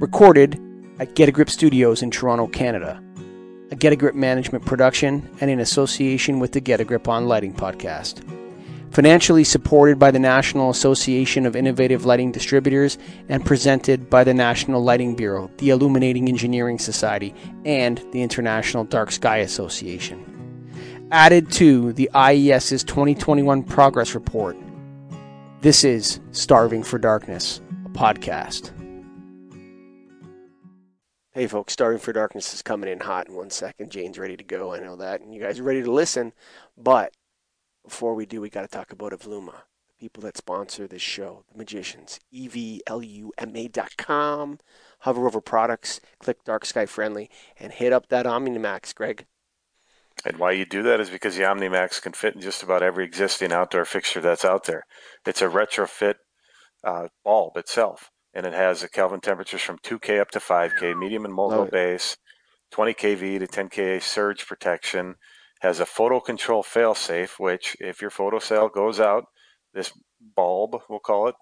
Recorded at Get a Grip Studios in Toronto, Canada. A Get a Grip management production and in association with the Get a Grip on Lighting podcast. Financially supported by the National Association of Innovative Lighting Distributors and presented by the National Lighting Bureau, the Illuminating Engineering Society, and the International Dark Sky Association. Added to the IES's 2021 Progress Report. This is Starving for Darkness, a podcast. Hey folks, Starving for Darkness is coming in hot in one second. Jane's ready to go, I know that. And you guys are ready to listen. But before we do, we got to talk about Evluma, the people that sponsor this show, the magicians. EVLUMA.com. Hover over products, click Dark Sky Friendly, and hit up that Omnimax, Greg. And why you do that is because the OmniMax can fit in just about every existing outdoor fixture that's out there. It's a retrofit uh, bulb itself, and it has a Kelvin temperatures from 2K up to 5K, medium and multiple oh. base, 20 kV to 10 K surge protection, has a photo control failsafe, which if your photo cell goes out, this bulb, we'll call it,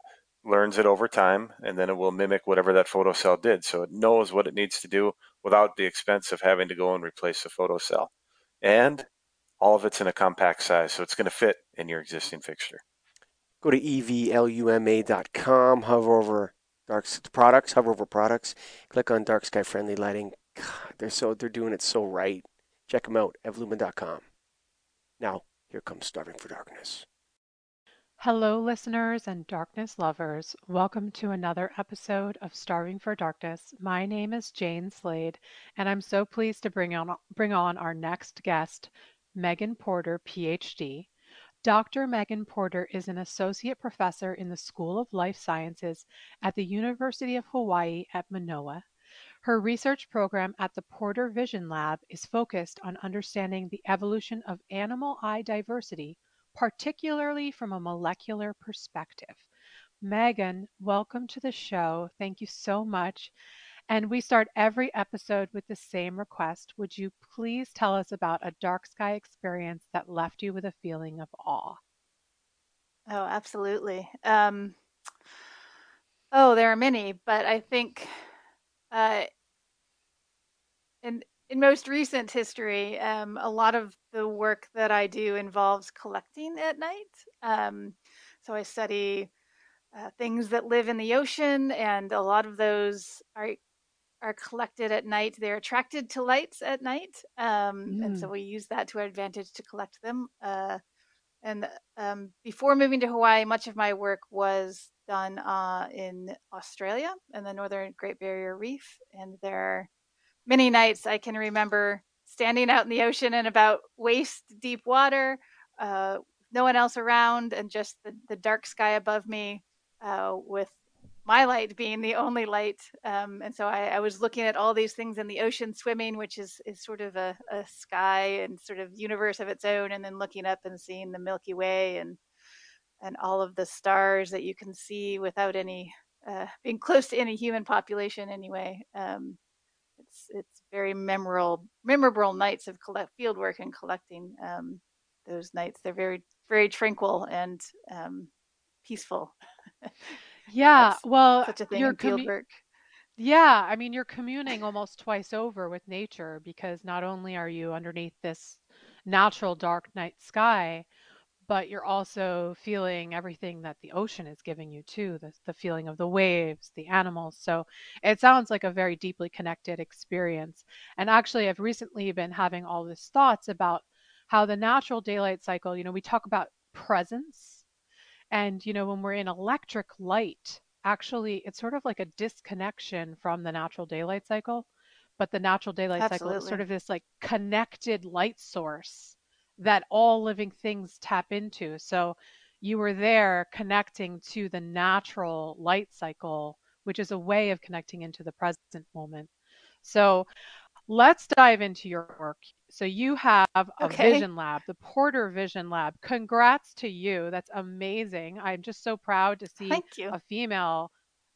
learns it over time, and then it will mimic whatever that photo cell did. So it knows what it needs to do without the expense of having to go and replace the photo cell. And all of it's in a compact size, so it's going to fit in your existing fixture. Go to evluma.com, hover over dark products, hover over products, click on dark sky friendly lighting. God, they're so they're doing it so right. Check them out, evluma.com. Now, here comes Starving for Darkness. Hello, listeners and darkness lovers. Welcome to another episode of Starving for Darkness. My name is Jane Slade, and I'm so pleased to bring on, bring on our next guest, Megan Porter, PhD. Dr. Megan Porter is an associate professor in the School of Life Sciences at the University of Hawaii at Manoa. Her research program at the Porter Vision Lab is focused on understanding the evolution of animal eye diversity, particularly from a molecular perspective. Megan, welcome to the show. Thank you so much. And we start every episode with the same request. Would you please tell us about a dark sky experience that left you with a feeling of awe? Oh, absolutely. Um, oh, there are many, but I think uh, in in most recent history, um, a lot of the work that I do involves collecting at night. Um, so I study uh, things that live in the ocean, and a lot of those are are collected at night. They're attracted to lights at night, um, mm. and so mm. we use that to our advantage to collect them. Uh, and um, before moving to Hawaii, much of my work was done uh, in Australia and the Northern Great Barrier Reef. And there are many nights I can remember standing out in the ocean in about waist deep water, uh, no one else around, and just the, the dark sky above me uh, with my light being the only light. Um, and so I, I, was looking at all these things in the ocean swimming, which is, is sort of a, a, sky and sort of universe of its own, and then looking up and seeing the Milky Way and and all of the stars that you can see without any uh, being close to any human population anyway. Um, it's it's very memorable memorable nights of collect field work and collecting um, those nights. They're very very tranquil and um, peaceful. Yeah, well, such a thing in field commu- work. Yeah, I mean, you're communing almost twice over with nature because not only are you underneath this natural dark night sky, but you're also feeling everything that the ocean is giving you too the, the feeling of the waves the animals so it sounds like a very deeply connected experience and actually i've recently been having all these thoughts about how the natural daylight cycle you know we talk about presence and, you know, when we're in electric light, actually, it's sort of like a disconnection from the natural daylight cycle. But the natural daylight cycle is sort of this like connected light source that all living things tap into. So you were there connecting to the natural light cycle, which is a way of connecting into the present moment. So let's dive into your work. So you have a okay. vision lab, the Porter Vision Lab. Congrats to you. That's amazing. I'm just so proud to see a female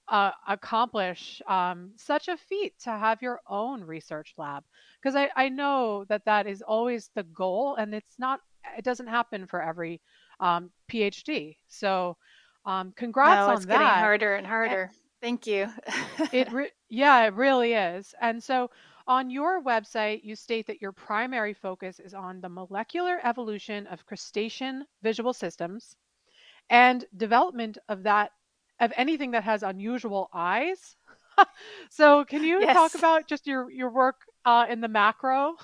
uh, accomplish um, such a feat to have your own research lab. Because I, I know that that is always the goal, and it's not. It doesn't happen for every um, PhD. So, um, congrats no, on it's that. getting harder and harder. And Thank you. it re- Yeah, it really is. And so on your website, you state that your primary focus is on the molecular evolution of crustacean visual systems and development of that of anything that has unusual eyes. so can you yes. talk about just your your work uh, in the macro?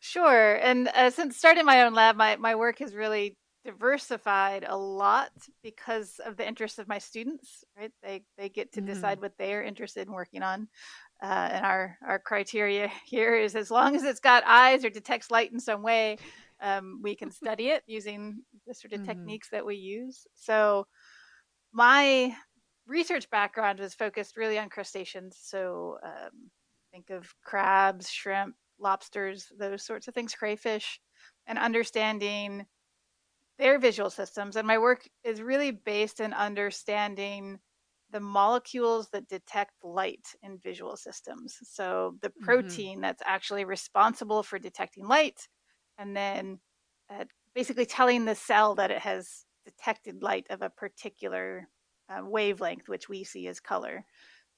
Sure. And uh, since starting my own lab, my, my work has really diversified a lot because of the interest of my students right they they get to mm. decide what they are interested in working on uh, and our our criteria here is as long as it's got eyes or detects light in some way um, we can study it using the sort of mm. techniques that we use so my research background was focused really on crustaceans so um, think of crabs shrimp lobsters those sorts of things crayfish and understanding their visual systems. And my work is really based in understanding the molecules that detect light in visual systems. So the mm-hmm. protein mm-hmm. that's actually responsible for detecting light, and then uh, basically telling the cell that it has detected light of a particular uh, wavelength, which we see as color.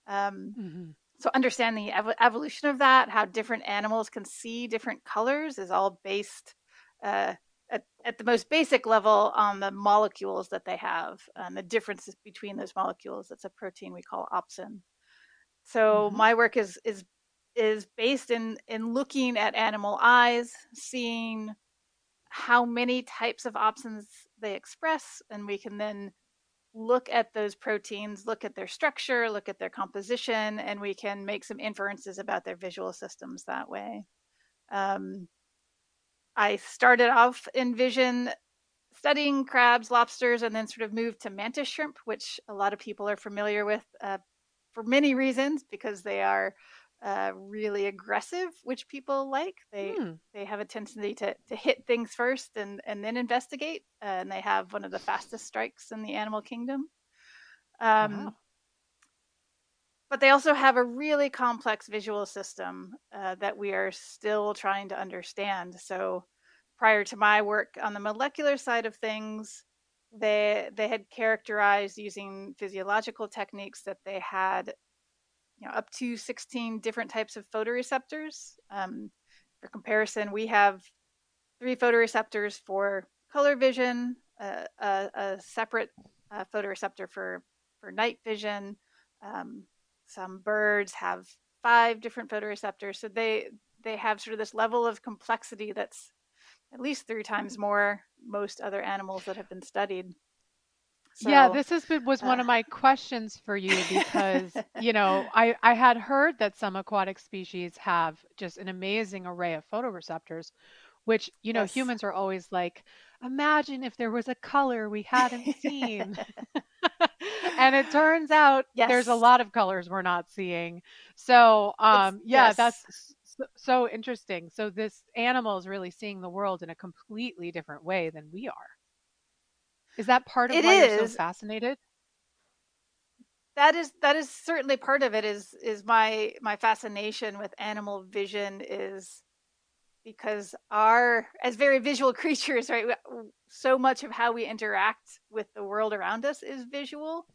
Um, mm-hmm. So understanding the ev- evolution of that, how different animals can see different colors, is all based uh, at, at the most basic level on the molecules that they have and the differences between those molecules. That's a protein we call opsin. So mm-hmm. my work is is is based in in looking at animal eyes, seeing how many types of opsins they express, and we can then look at those proteins, look at their structure, look at their composition, and we can make some inferences about their visual systems that way. Um, I started off in vision studying crabs, lobsters, and then sort of moved to mantis shrimp, which a lot of people are familiar with uh, for many reasons because they are uh, really aggressive, which people like. They hmm. they have a tendency to to hit things first and and then investigate, uh, and they have one of the fastest strikes in the animal kingdom. Um, wow but they also have a really complex visual system uh, that we are still trying to understand. So, prior to my work on the molecular side of things, they they had characterized using physiological techniques that they had, you know, up to 16 different types of photoreceptors. Um, for comparison, we have three photoreceptors for color vision, uh, a, a, separate uh, photoreceptor for for night vision. Um, some birds have five different photoreceptors, so they they have sort of this level of complexity that's at least three times more most other animals that have been studied. So, yeah, this has been was uh, one of my questions for you because you know I I had heard that some aquatic species have just an amazing array of photoreceptors, which you know yes. humans are always like, imagine if there was a color we hadn't seen. and it turns out yes. there's a lot of colors we're not seeing. So, um, yeah, yes. that's so, so interesting. So this animal is really seeing the world in a completely different way than we are. Is that part of it why is. you're so fascinated? That is that is certainly part of it. Is is my my fascination with animal vision is because our as very visual creatures right so much of how we interact with the world around us is visual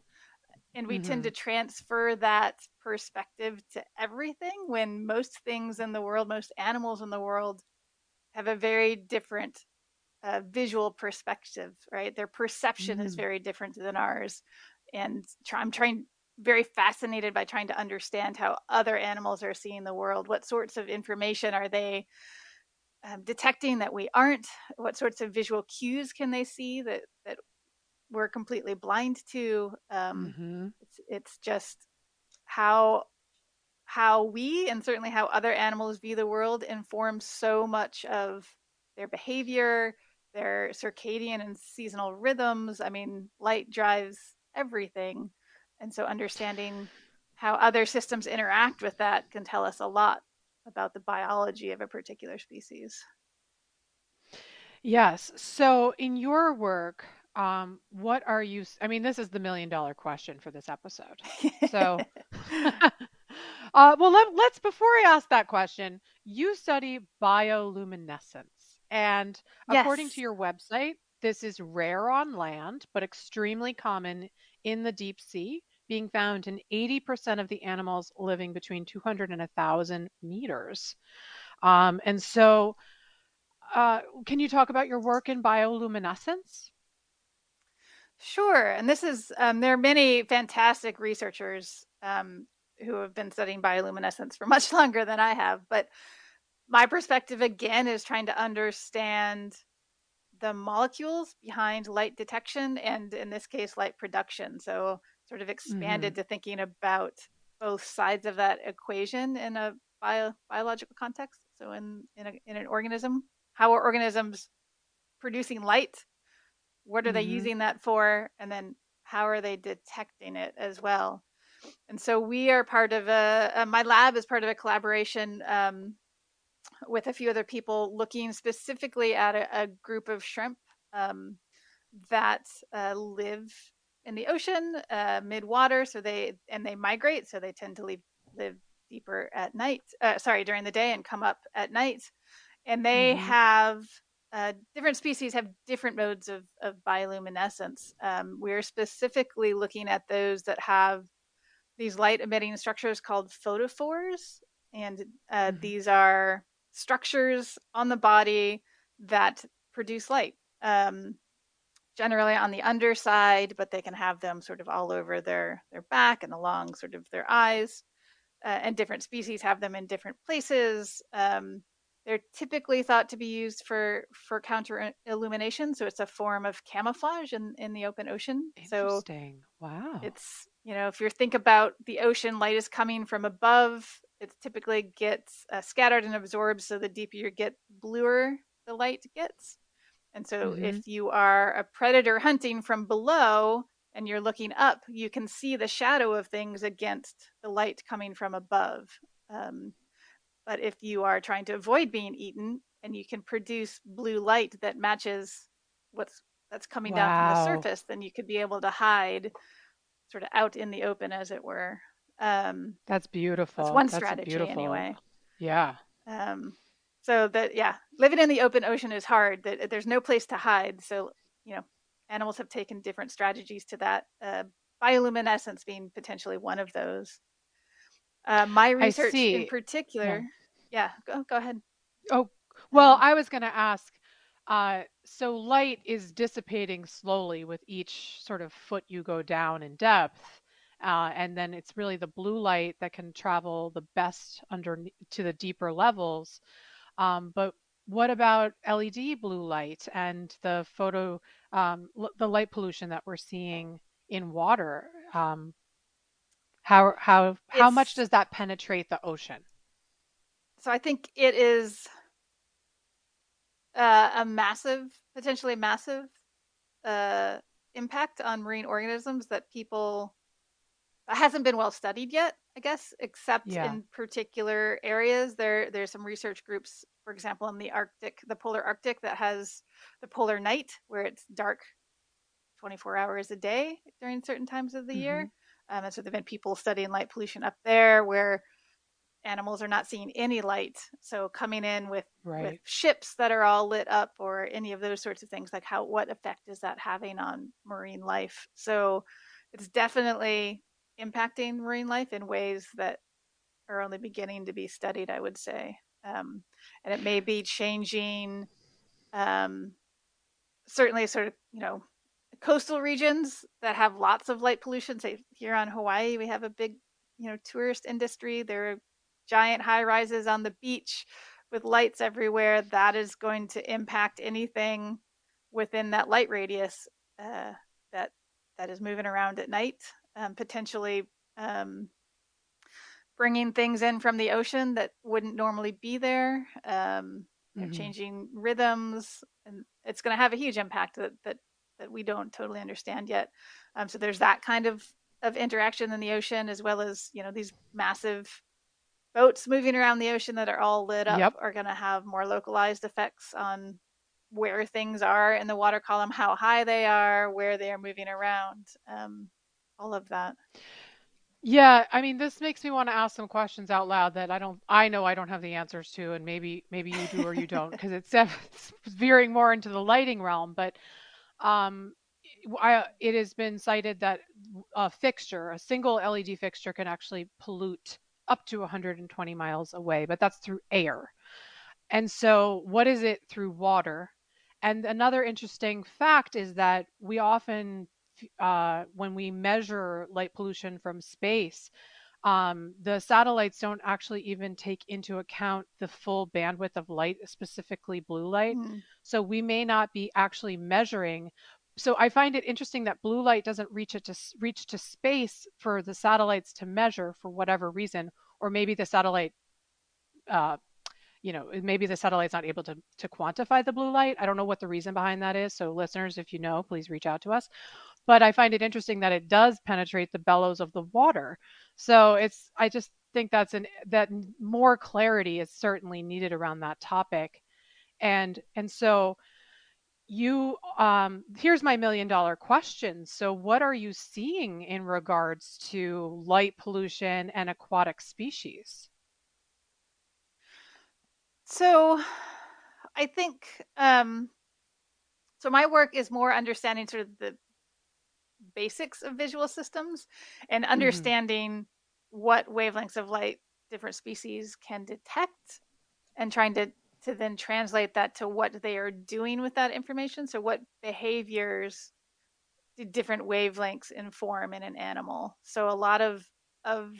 and we mm-hmm. tend to transfer that perspective to everything when most things in the world most animals in the world have a very different uh, visual perspective right their perception mm-hmm. is very different than ours and try, i'm trying very fascinated by trying to understand how other animals are seeing the world what sorts of information are they um, detecting that we aren't what sorts of visual cues can they see that we're completely blind to um, mm-hmm. it's, it's just how how we and certainly how other animals view the world informs so much of their behavior their circadian and seasonal rhythms i mean light drives everything and so understanding how other systems interact with that can tell us a lot about the biology of a particular species. Yes. So, in your work, um, what are you? I mean, this is the million dollar question for this episode. So, uh, well, let, let's before I ask that question, you study bioluminescence, and yes. according to your website, this is rare on land, but extremely common in the deep sea being found in 80% of the animals living between 200 and 1,000 meters. Um, and so, uh, can you talk about your work in bioluminescence? Sure. And this is, um, there are many fantastic researchers um, who have been studying bioluminescence for much longer than I have. But my perspective, again, is trying to understand the molecules behind light detection and, in this case, light production. So, sort of expanded mm-hmm. to thinking about both sides of that equation in a bio, biological context. So, in, in, a, in an organism, how are organisms producing light? What are mm-hmm. they using that for? And then how are they detecting it as well? And so we are part of a, uh, my lab is part of a collaboration um, with a few other people looking specifically at a, a group of shrimp um, that uh, live in the ocean, uh, mid water. So they, and they migrate. So they tend to leave, live deeper at night, uh, sorry, during the day and come up at night. And they mm-hmm. have uh, different species have different modes of, of bioluminescence. Um, we're specifically looking at those that have these light emitting structures called photophores. And uh, mm-hmm. these are structures on the body that produce light, um, generally on the underside, but they can have them sort of all over their, their back and along sort of their eyes. Uh, and different species have them in different places. Um, they're typically thought to be used for for counter illumination, so it's a form of camouflage in in the open ocean. Interesting. So wow. It's you know if you think about the ocean, light is coming from above. It typically gets uh, scattered and absorbed, so the deeper you get, bluer the light gets. And so mm-hmm. if you are a predator hunting from below and you're looking up, you can see the shadow of things against the light coming from above. Um, but if you are trying to avoid being eaten and you can produce blue light that matches what's that's coming wow. down from the surface, then you could be able to hide sort of out in the open, as it were. Um, that's beautiful. That's one that's strategy, beautiful. anyway. Yeah. Um, so that yeah, living in the open ocean is hard. That there's no place to hide. So you know, animals have taken different strategies to that. Uh, bioluminescence being potentially one of those. Uh, my research in particular, yeah, yeah go, go ahead. Oh, well, I was going to ask. Uh, so light is dissipating slowly with each sort of foot you go down in depth. Uh, and then it's really the blue light that can travel the best under to the deeper levels. Um, but what about LED blue light and the photo, um, l- the light pollution that we're seeing in water? Um, how how how it's, much does that penetrate the ocean? So I think it is uh, a massive, potentially massive uh, impact on marine organisms that people hasn't been well studied yet. I guess, except yeah. in particular areas. There there's some research groups, for example, in the Arctic, the polar Arctic, that has the polar night, where it's dark 24 hours a day during certain times of the mm-hmm. year. Um, and so there've been people studying light pollution up there where animals are not seeing any light. So coming in with, right. with ships that are all lit up or any of those sorts of things, like how what effect is that having on marine life? So it's definitely impacting marine life in ways that are only beginning to be studied, I would say. Um, and it may be changing um, certainly sort of, you know, coastal regions that have lots of light pollution. Say here on Hawaii, we have a big, you know, tourist industry. There are giant high rises on the beach with lights everywhere. That is going to impact anything within that light radius uh, that that is moving around at night, um, potentially um, bringing things in from the ocean that wouldn't normally be there. Um, mm-hmm. Changing rhythms, and it's going to have a huge impact that that that we don't totally understand yet. Um, so there's that kind of of interaction in the ocean, as well as you know these massive boats moving around the ocean that are all lit up yep. are going to have more localized effects on where things are in the water column, how high they are, where they are moving around, um, all of that. Yeah, I mean, this makes me want to ask some questions out loud that I don't, I know I don't have the answers to, and maybe maybe you do or you don't, because it's, it's veering more into the lighting realm. But um, I, it has been cited that a fixture, a single LED fixture, can actually pollute up to 120 miles away, but that's through air. And so, what is it through water? And another interesting fact is that we often, uh, when we measure light pollution from space, um, the satellites don't actually even take into account the full bandwidth of light, specifically blue light. Mm. So we may not be actually measuring. So I find it interesting that blue light doesn't reach it to reach to space for the satellites to measure for whatever reason, or maybe the satellite uh, you know maybe the satellite's not able to to quantify the blue light i don't know what the reason behind that is so listeners if you know please reach out to us but i find it interesting that it does penetrate the bellows of the water. So it's i just think that's an that more clarity is certainly needed around that topic. And and so you um here's my million dollar question. So what are you seeing in regards to light pollution and aquatic species? So I think um, so. My work is more understanding sort of the basics of visual systems and mm-hmm. understanding mm-hmm. what wavelengths of light different species can detect and trying to to then translate that to what they are doing with that information so what behaviors do different wavelengths inform in an animal so a lot of of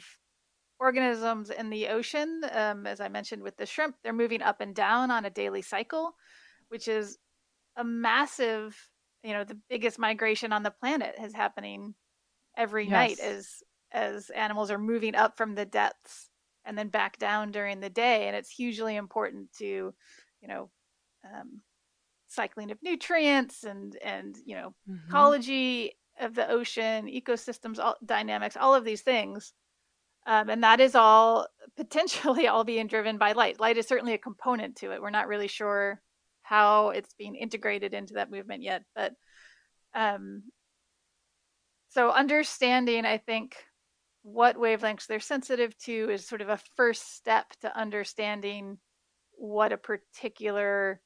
organisms in the ocean, um, as I mentioned with the shrimp, they're moving up and down on a daily cycle, which is a massive, you know, the biggest migration on the planet is happening every yes. night as as animals are moving up from the depths and then back down during the day. And it's hugely important to, you know, um, cycling of nutrients and and you know mm-hmm. ecology of the ocean, ecosystems, all, dynamics, all of these things um, and that is all potentially all being driven by light. Light is certainly a component to it. We're not really sure how it's being integrated into that movement yet, but um, so understanding, I think, what wavelengths they're sensitive to is sort of a first step to understanding what a particular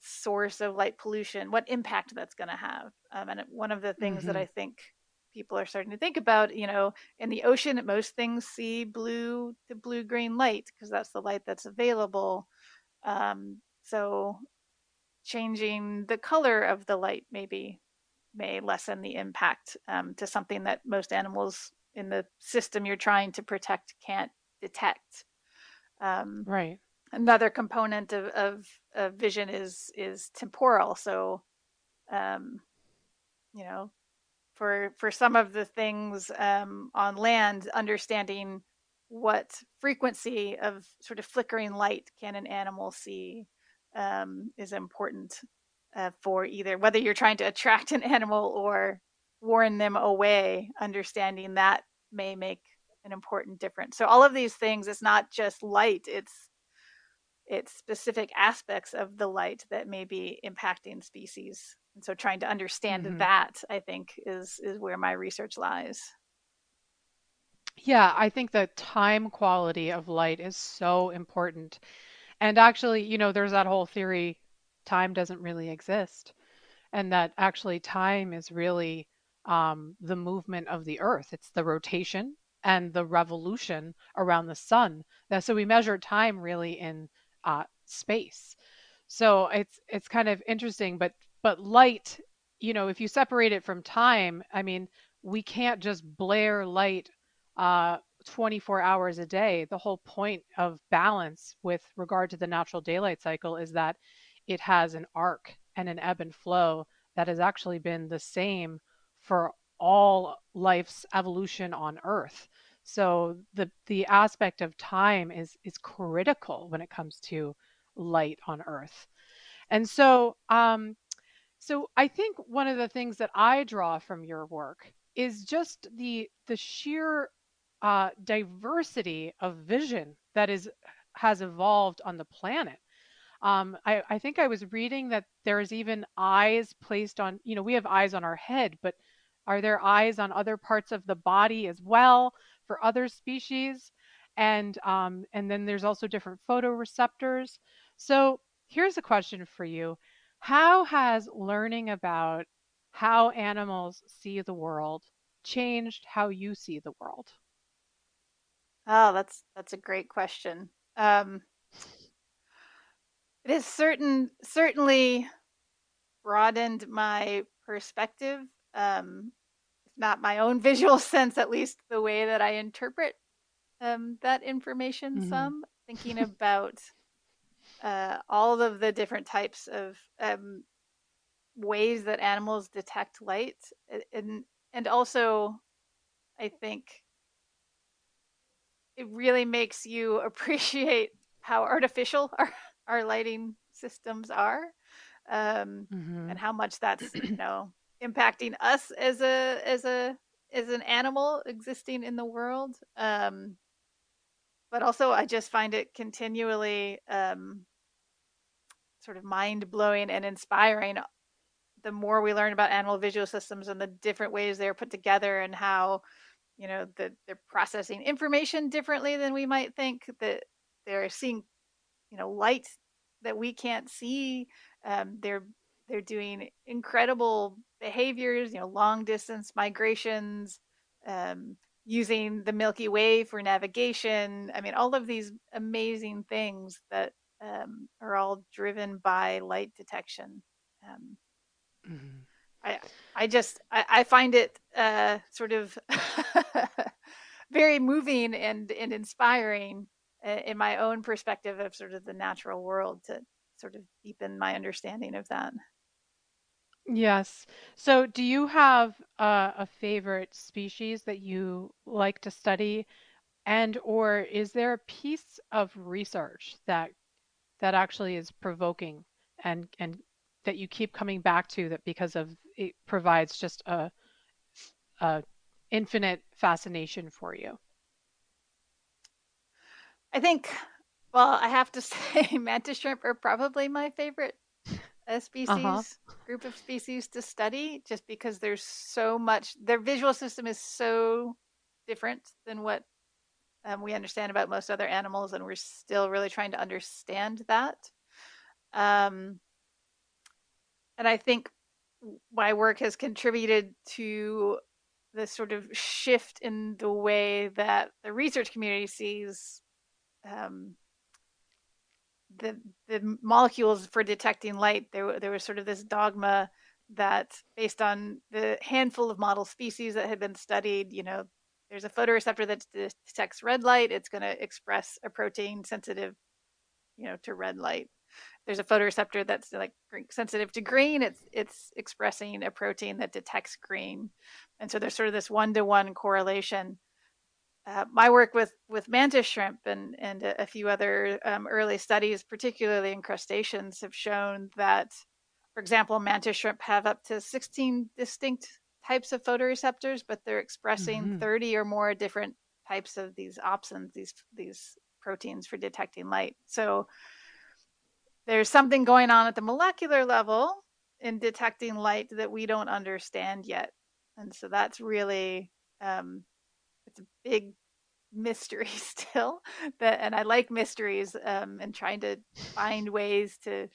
source of light pollution, what impact that's going to have. Um, and one of the things mm-hmm. that I think people are starting to think about you know in the ocean most things see blue to blue green light because that's the light that's available um, so changing the color of the light maybe may lessen the impact um, to something that most animals in the system you're trying to protect can't detect. Um, right. another component of, of, of, vision is is temporal. So um, you know for for some of the things um, on land, understanding what frequency of sort of flickering light can an animal see um, is important uh, for either whether you're trying to attract an animal or warn them away. Understanding that may make an important difference. So all of these things, it's not just light; it's it's specific aspects of the light that may be impacting species and so trying to understand mm-hmm. that i think is is where my research lies yeah i think the time quality of light is so important and actually you know there's that whole theory time doesn't really exist and that actually time is really um, the movement of the earth. It's the rotation and the revolution around the sun. That's so we measure time really in uh, space. So it's it's kind of interesting but but light, you know, if you separate it from time, I mean, we can't just blare light uh, 24 hours a day. The whole point of balance with regard to the natural daylight cycle is that it has an arc and an ebb and flow that has actually been the same for all life's evolution on earth. So the the aspect of time is is critical when it comes to light on earth. And so um, so I think one of the things that I draw from your work is just the the sheer uh, diversity of vision that is has evolved on the planet. Um, I, I think I was reading that there's even eyes placed on, you know, we have eyes on our head, but are there eyes on other parts of the body as well for other species? And um, and then there's also different photoreceptors. So here's a question for you how has learning about how animals see the world changed how you see the world? Oh, that's that's a great question. Um, it has certain certainly broadened my perspective. Um, if not my own visual sense, at least the way that I interpret um, that information. Mm-hmm. Some thinking about uh, all of the different types of um, ways that animals detect light, and and also, I think it really makes you appreciate how artificial our our lighting systems are, um, mm-hmm. and how much that's you know impacting us as a as a as an animal existing in the world. Um, but also, I just find it continually um, sort of mind blowing and inspiring. The more we learn about animal visual systems and the different ways they're put together, and how you know that they're processing information differently than we might think, that they're seeing you know light that we can't see. Um, they're they're doing incredible behaviors, you know, long distance migrations, um, using the Milky Way for navigation. I mean, all of these amazing things that um, are all driven by light detection. Um, mm-hmm. I I just I, I find it uh, sort of very moving and and inspiring uh, in my own perspective of sort of the natural world to sort of deepen my understanding of that. Yes. So, do you have uh, a favorite species that you like to study, and or is there a piece of research that that actually is provoking and and that you keep coming back to that because of it provides just a, a infinite fascination for you? I think, well, I have to say, mantis shrimp are probably my favorite a uh-huh. species uh-huh. group of species to study just because there's so much their visual system is so different than what um, we understand about most other animals and we're still really trying to understand that um, and i think my work has contributed to the sort of shift in the way that the research community sees um, the the molecules for detecting light, there there was sort of this dogma that based on the handful of model species that had been studied, you know, there's a photoreceptor that detects red light. It's going to express a protein sensitive, you know, to red light. There's a photoreceptor that's like sensitive to green. It's it's expressing a protein that detects green, and so there's sort of this one to one correlation uh, my work with with mantis shrimp and and a, few other um, early studies, particularly in crustaceans, have shown that, for example, mantis shrimp have up to 16 distinct types of photoreceptors, but they're expressing mm-hmm. 30 or more different types of these opsins, these these proteins for detecting light. So there's something going on at the molecular level in detecting light that we don't understand yet, and so that's really um, it's a big mystery still but and i like mysteries um, and trying to find ways to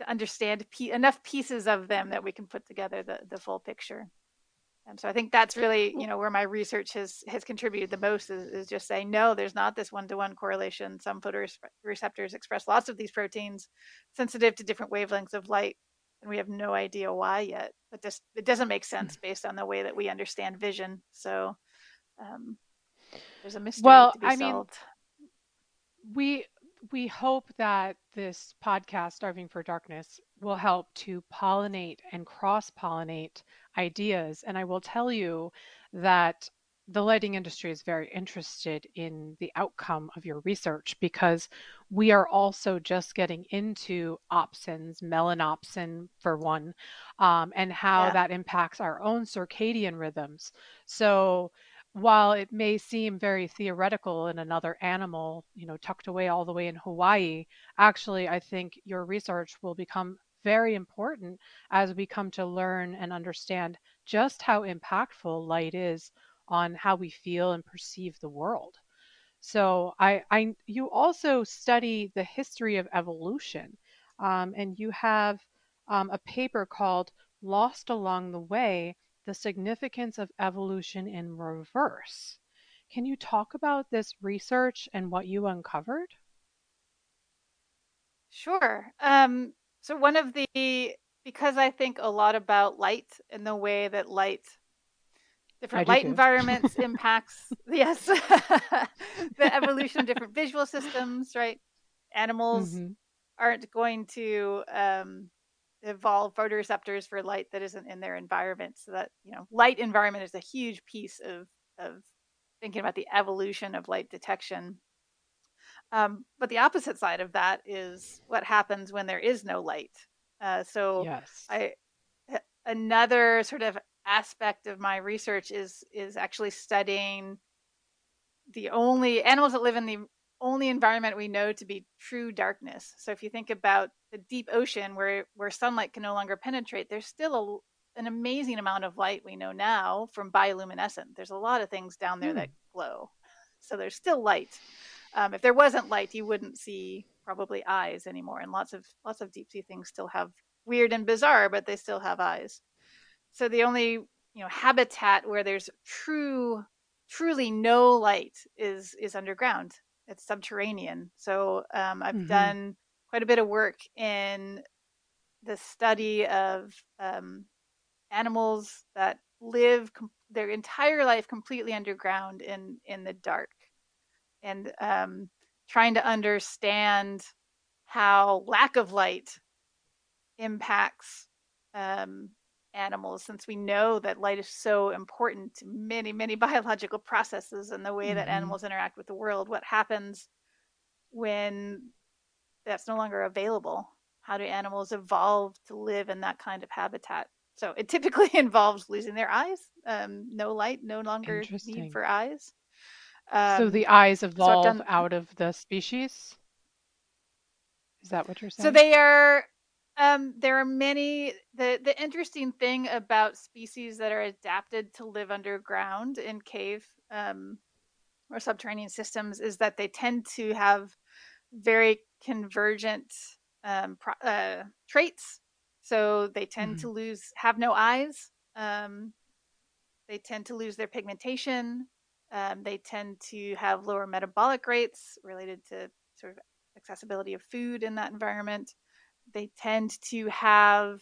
to understand p- enough pieces of them that we can put together the, the full picture and so i think that's really you know where my research has has contributed the most is, is just saying no there's not this one-to-one correlation. Some photoreceptors express lots of these proteins sensitive to different wavelengths of light and we have no idea why yet. But just it doesn't make sense based on the way that we understand vision. So um, there's a mystery well, to be I solved. Mean, we we hope that this podcast, Starving for Darkness, will help to pollinate and cross pollinate ideas. And I will tell you that the lighting industry is very interested in the outcome of your research because we are also just getting into opsins, melanopsin for one, um, and how yeah. that impacts our own circadian rhythms. So while it may seem very theoretical in another animal, you know, tucked away all the way in Hawaii, actually, I think your research will become very important as we come to learn and understand just how impactful light is on how we feel and perceive the world. So, I, I you also study the history of evolution, um, and you have um, a paper called lost along the way the significance of evolution in reverse. Can you talk about this research and what you uncovered? Sure. Um, so, one of the, because I think a lot about light and the way that light different light environments impacts yes the evolution of different visual systems right? Animals mm-hmm. aren't going to um, evolve photoreceptors for light that isn't in their environment. So that you know light environment is a huge piece of of thinking about the evolution of light detection um, but the opposite side of that is what happens when there is no light uh, so yes. i another sort of aspect of my research is is actually studying the only animals that live in the only environment we know to be true darkness. So if you think about the deep ocean where where sunlight can no longer penetrate, there's still a, an amazing amount of light we know now from bioluminescent. There's a lot of things down there mm. that glow. So there's still light. Um, if there wasn't light, you wouldn't see probably eyes anymore. And lots of lots of deep sea things still have weird and bizarre, but they still have eyes so the only you know habitat where there's true truly no light is is underground it's subterranean so um, i've mm-hmm. done quite a bit of work in the study of um, animals that live com- their entire life completely underground in in the dark and um, trying to understand how lack of light impacts um, animals since we know that light is so important to many many biological processes and the way mm-hmm. that animals interact with the world what happens when that's no longer available? How do animals evolve to live in that kind of habitat? So it typically involves losing their eyes um, no light no longer need for eyes um, so the eyes evolve so done... out of the species is that what you're saying so they are um, there are many. the The interesting thing about species that are adapted to live underground in cave um, or subterranean systems is that they tend to have very convergent um, pro- uh, traits. So they tend mm-hmm. to lose, have no eyes. Um, they tend to lose their pigmentation. Um, they tend to have lower metabolic rates related to sort of accessibility of food in that environment they tend to have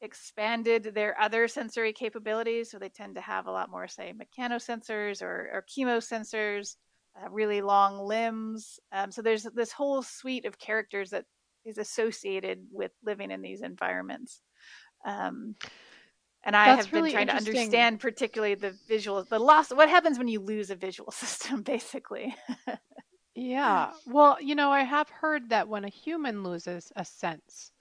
expanded their other sensory capabilities. So they tend to have a lot more, say, mechanosensors or, or chemosensors, uh, really long limbs. Um, so there's this whole suite of characters that is associated with living in these environments. Um, and I That's have been trying to understand, particularly the visual, the loss. What happens when you lose a visual system, basically? Yeah. Well, you know, I have heard that when a human loses a sense,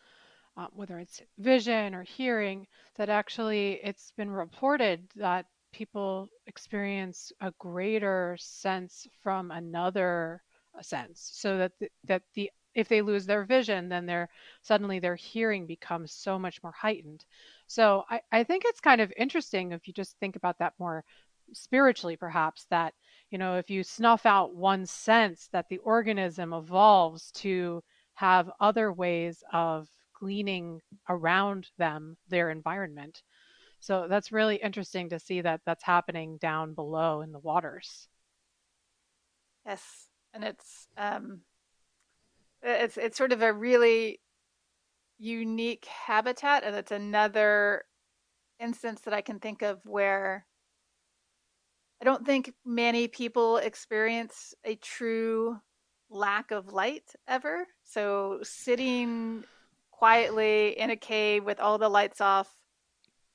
uh, whether it's vision or hearing, that actually it's been reported that people experience a greater sense from another uh, sense. So that the, that the if they lose their vision, then their suddenly their hearing becomes so much more heightened. So I, I think it's kind of interesting if you just think about that more spiritually, perhaps that you know, if you snuff out one sense, that the organism evolves to have other ways of gleaning around them, their environment. So that's really interesting to see that that's happening down below in the waters. Yes, and it's um, it's it's sort of a really unique habitat, and it's another instance that I can think of where I don't think many people experience a true lack of light ever. So sitting quietly in a cave with all the lights off,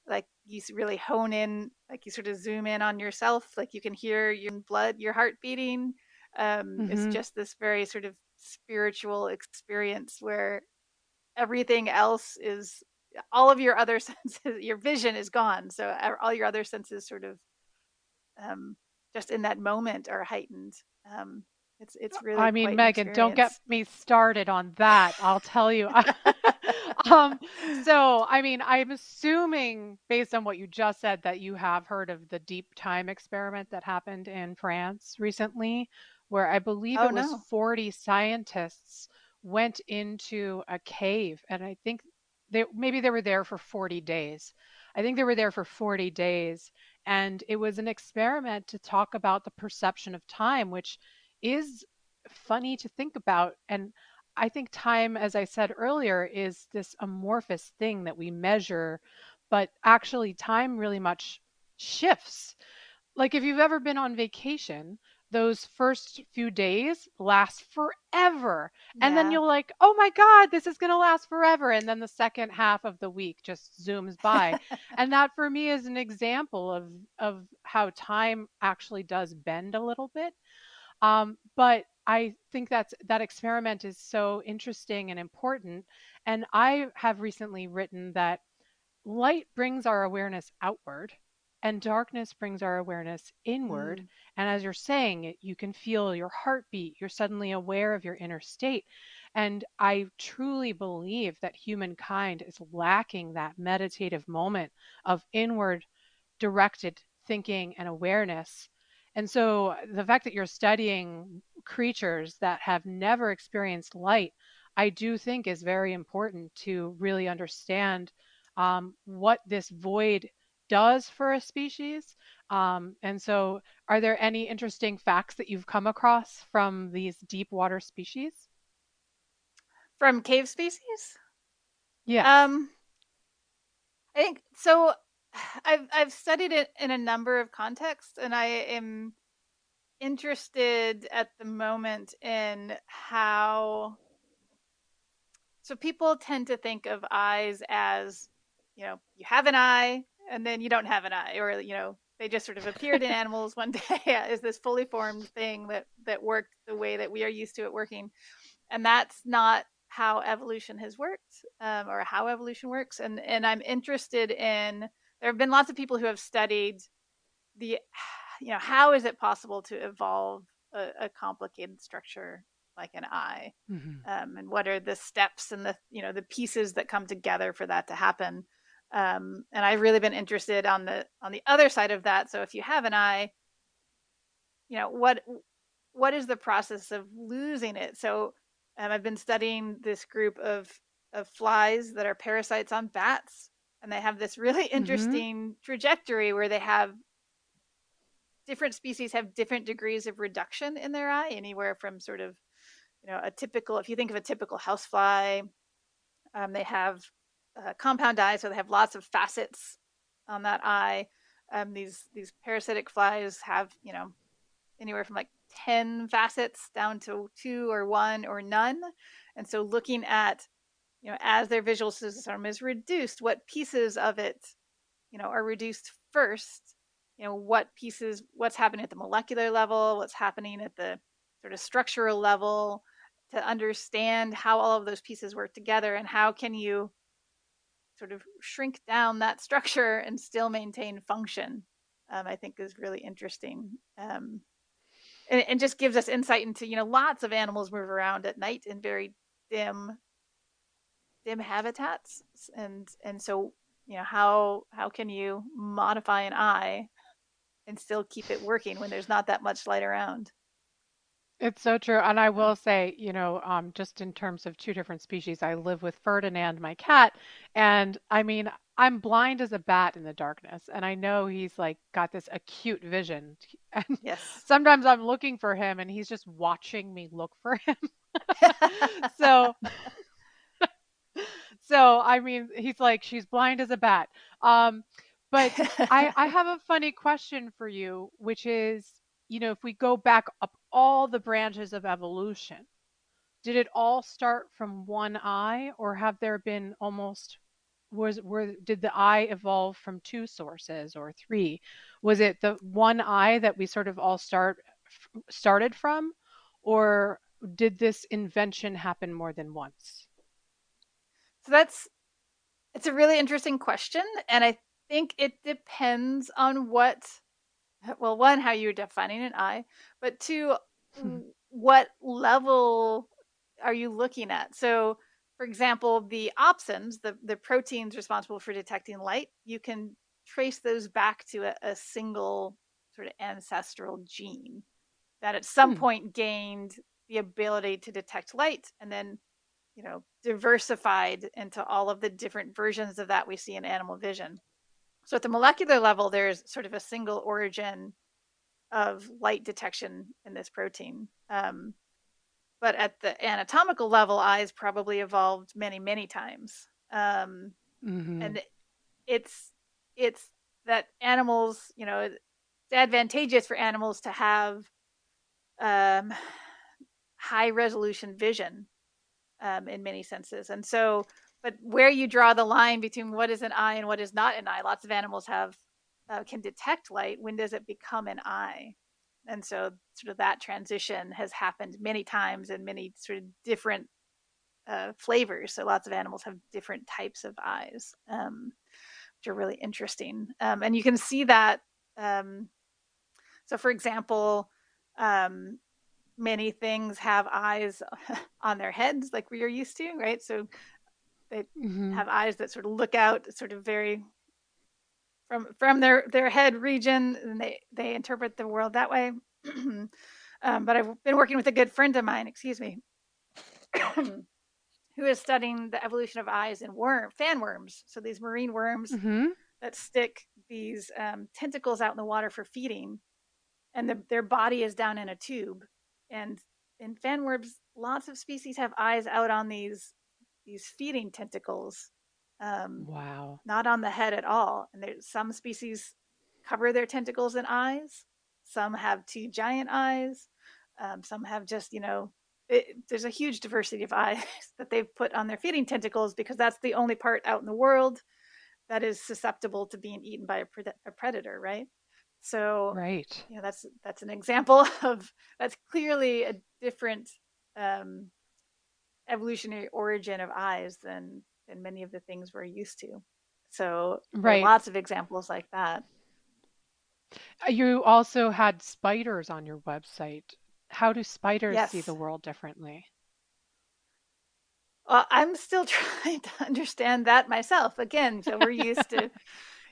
like you really hone in, like you sort of zoom in on yourself, like you can hear your blood, your heart beating. Um, mm-hmm. It's just this very sort of spiritual experience where everything else is all of your other senses, your vision is gone. So all your other senses sort of um, just in that moment are heightened. Um, it's it's really. I mean, Megan, don't get me started on that. I'll tell you. um, so, I mean, I'm assuming based on what you just said that you have heard of the deep time experiment that happened in France recently, where I believe oh, it was no. 40 scientists went into a cave, and I think they maybe they were there for 40 days. I think they were there for 40 days and it was an experiment to talk about the perception of time which is funny to think about and I think time as I said earlier is this amorphous thing that we measure but actually time really much shifts. Like if you've ever been on vacation, those first few days last forever. And then you'll like, oh my God, this is going to last forever. And then the second half of the week just zooms by. and that for me is an example of, of how time actually does bend a little bit. Um, but I think that's that experiment is so interesting and important. And I have recently written that light brings our awareness outward and darkness brings our awareness inward. Mm. And as you're saying it, you can feel your heartbeat. You're suddenly aware of your inner state. And I truly believe that humankind is lacking that meditative moment of inward directed thinking and awareness. And so the fact that you're studying creatures that have never experienced light, I do think is very important to really understand um, what this void does for a species. Um, and so, are there any interesting facts that you've come across from these deep water species? From cave species? Yeah. Um, I think so. I've I've studied it in a number of contexts, and I am interested at the moment in how. So people tend to think of eyes as, you know, you have an eye, and then you don't have an eye, or you know, they just sort of appeared in animals one day as this fully formed thing that that worked the way that we are used to it working, and that's not how evolution has worked, um, or how evolution works. And and I'm interested in. There have been lots of people who have studied the, you know, how is it possible to evolve a, a complicated structure like an eye, mm-hmm. um, and what are the steps and the you know the pieces that come together for that to happen um, and I've really been interested on the on the other side of that. So if you have an eye, you know what what is the process of losing it? So um, I've been studying this group of of flies that are parasites on bats, and they have this really mm-hmm. interesting mm-hmm. trajectory where they have different species have different degrees of reduction in their eye, anywhere from sort of you know a typical if you think of a typical housefly, um, they have uh, compound eye, so they have lots of facets on that eye. Um, these these parasitic flies have you know anywhere from like ten facets down to two or one or none, and so looking at you know as their visual system is reduced, what pieces of it you know are reduced first. You know what pieces, what's happening at the molecular level, what's happening at the sort of structural level, to understand how all of those pieces work together and how can you sort of shrink down that structure and still maintain function, um, I think is really interesting. Um, and, and just gives us insight into, you know, lots of animals move around at night in very dim, dim habitats. And, and so, you know, how, how can you modify an eye and still keep it working when there's not that much light around? It's so true. And I will say, you know, um, just in terms of two different species, I live with Ferdinand, my cat. And I mean, I'm blind as a bat in the darkness. And I know he's like got this acute vision. And yes. sometimes I'm looking for him and he's just watching me look for him. so, so I mean, he's like, she's blind as a bat. Um, but I, I have a funny question for you, which is, you know, if we go back up all the branches of evolution, did it all start from one eye, or have there been almost was were did the eye evolve from two sources or three? Was it the one eye that we sort of all start started from, or did this invention happen more than once? So that's it's a really interesting question, and I think it depends on what well, one, how you're defining an eye, but two. What level are you looking at? So, for example, the opsins, the, the proteins responsible for detecting light, you can trace those back to a, a single sort of ancestral gene that at some hmm. point gained the ability to detect light and then you know, diversified into all of the different versions of that we see in animal vision. So at the molecular level, there's sort of a single origin of light detection in this protein. Um, but at the anatomical level, eyes probably evolved many, many times. Um, mm-hmm. And it's it's that animals, you know, it's advantageous for animals to have um, high resolution vision um, in many senses. And so, but where you draw the line between what is an eye and what is not an eye, lots of animals have uh, can detect light. When does it become an eye? And so, sort of that transition has happened many times in many sort of different uh, flavors. So, lots of animals have different types of eyes, um, which are really interesting. Um, and you can see that. Um, so, for example, um, many things have eyes on their heads like we are used to, right? So they mm-hmm. have eyes that sort of look out, sort of very from from their their head region, and they they interpret the world that way. um, but I've been working with a good friend of mine, excuse me, who is studying the evolution of eyes in worm fan worms. So these marine worms mm-hmm. that stick these um, tentacles out in the water for feeding, and the, their body is down in a tube and in fan worms, lots of species have eyes out on these these feeding tentacles. Um, wow! Not on the head at all. And there's some species cover their tentacles and eyes. Some have two giant eyes. Um, some have just you know. It, there's a huge diversity of eyes that they've put on their feeding tentacles because that's the only part out in the world that is susceptible to being eaten by a, pred- a predator, right? So right, you know, that's that's an example of that's clearly a different um, evolutionary origin of eyes than than many of the things we're used to. So right, lots of examples like that. Uh, you also had spiders on your website. How do spiders yes. see the world differently? Well, I'm still trying to understand that myself. Again, so we're used to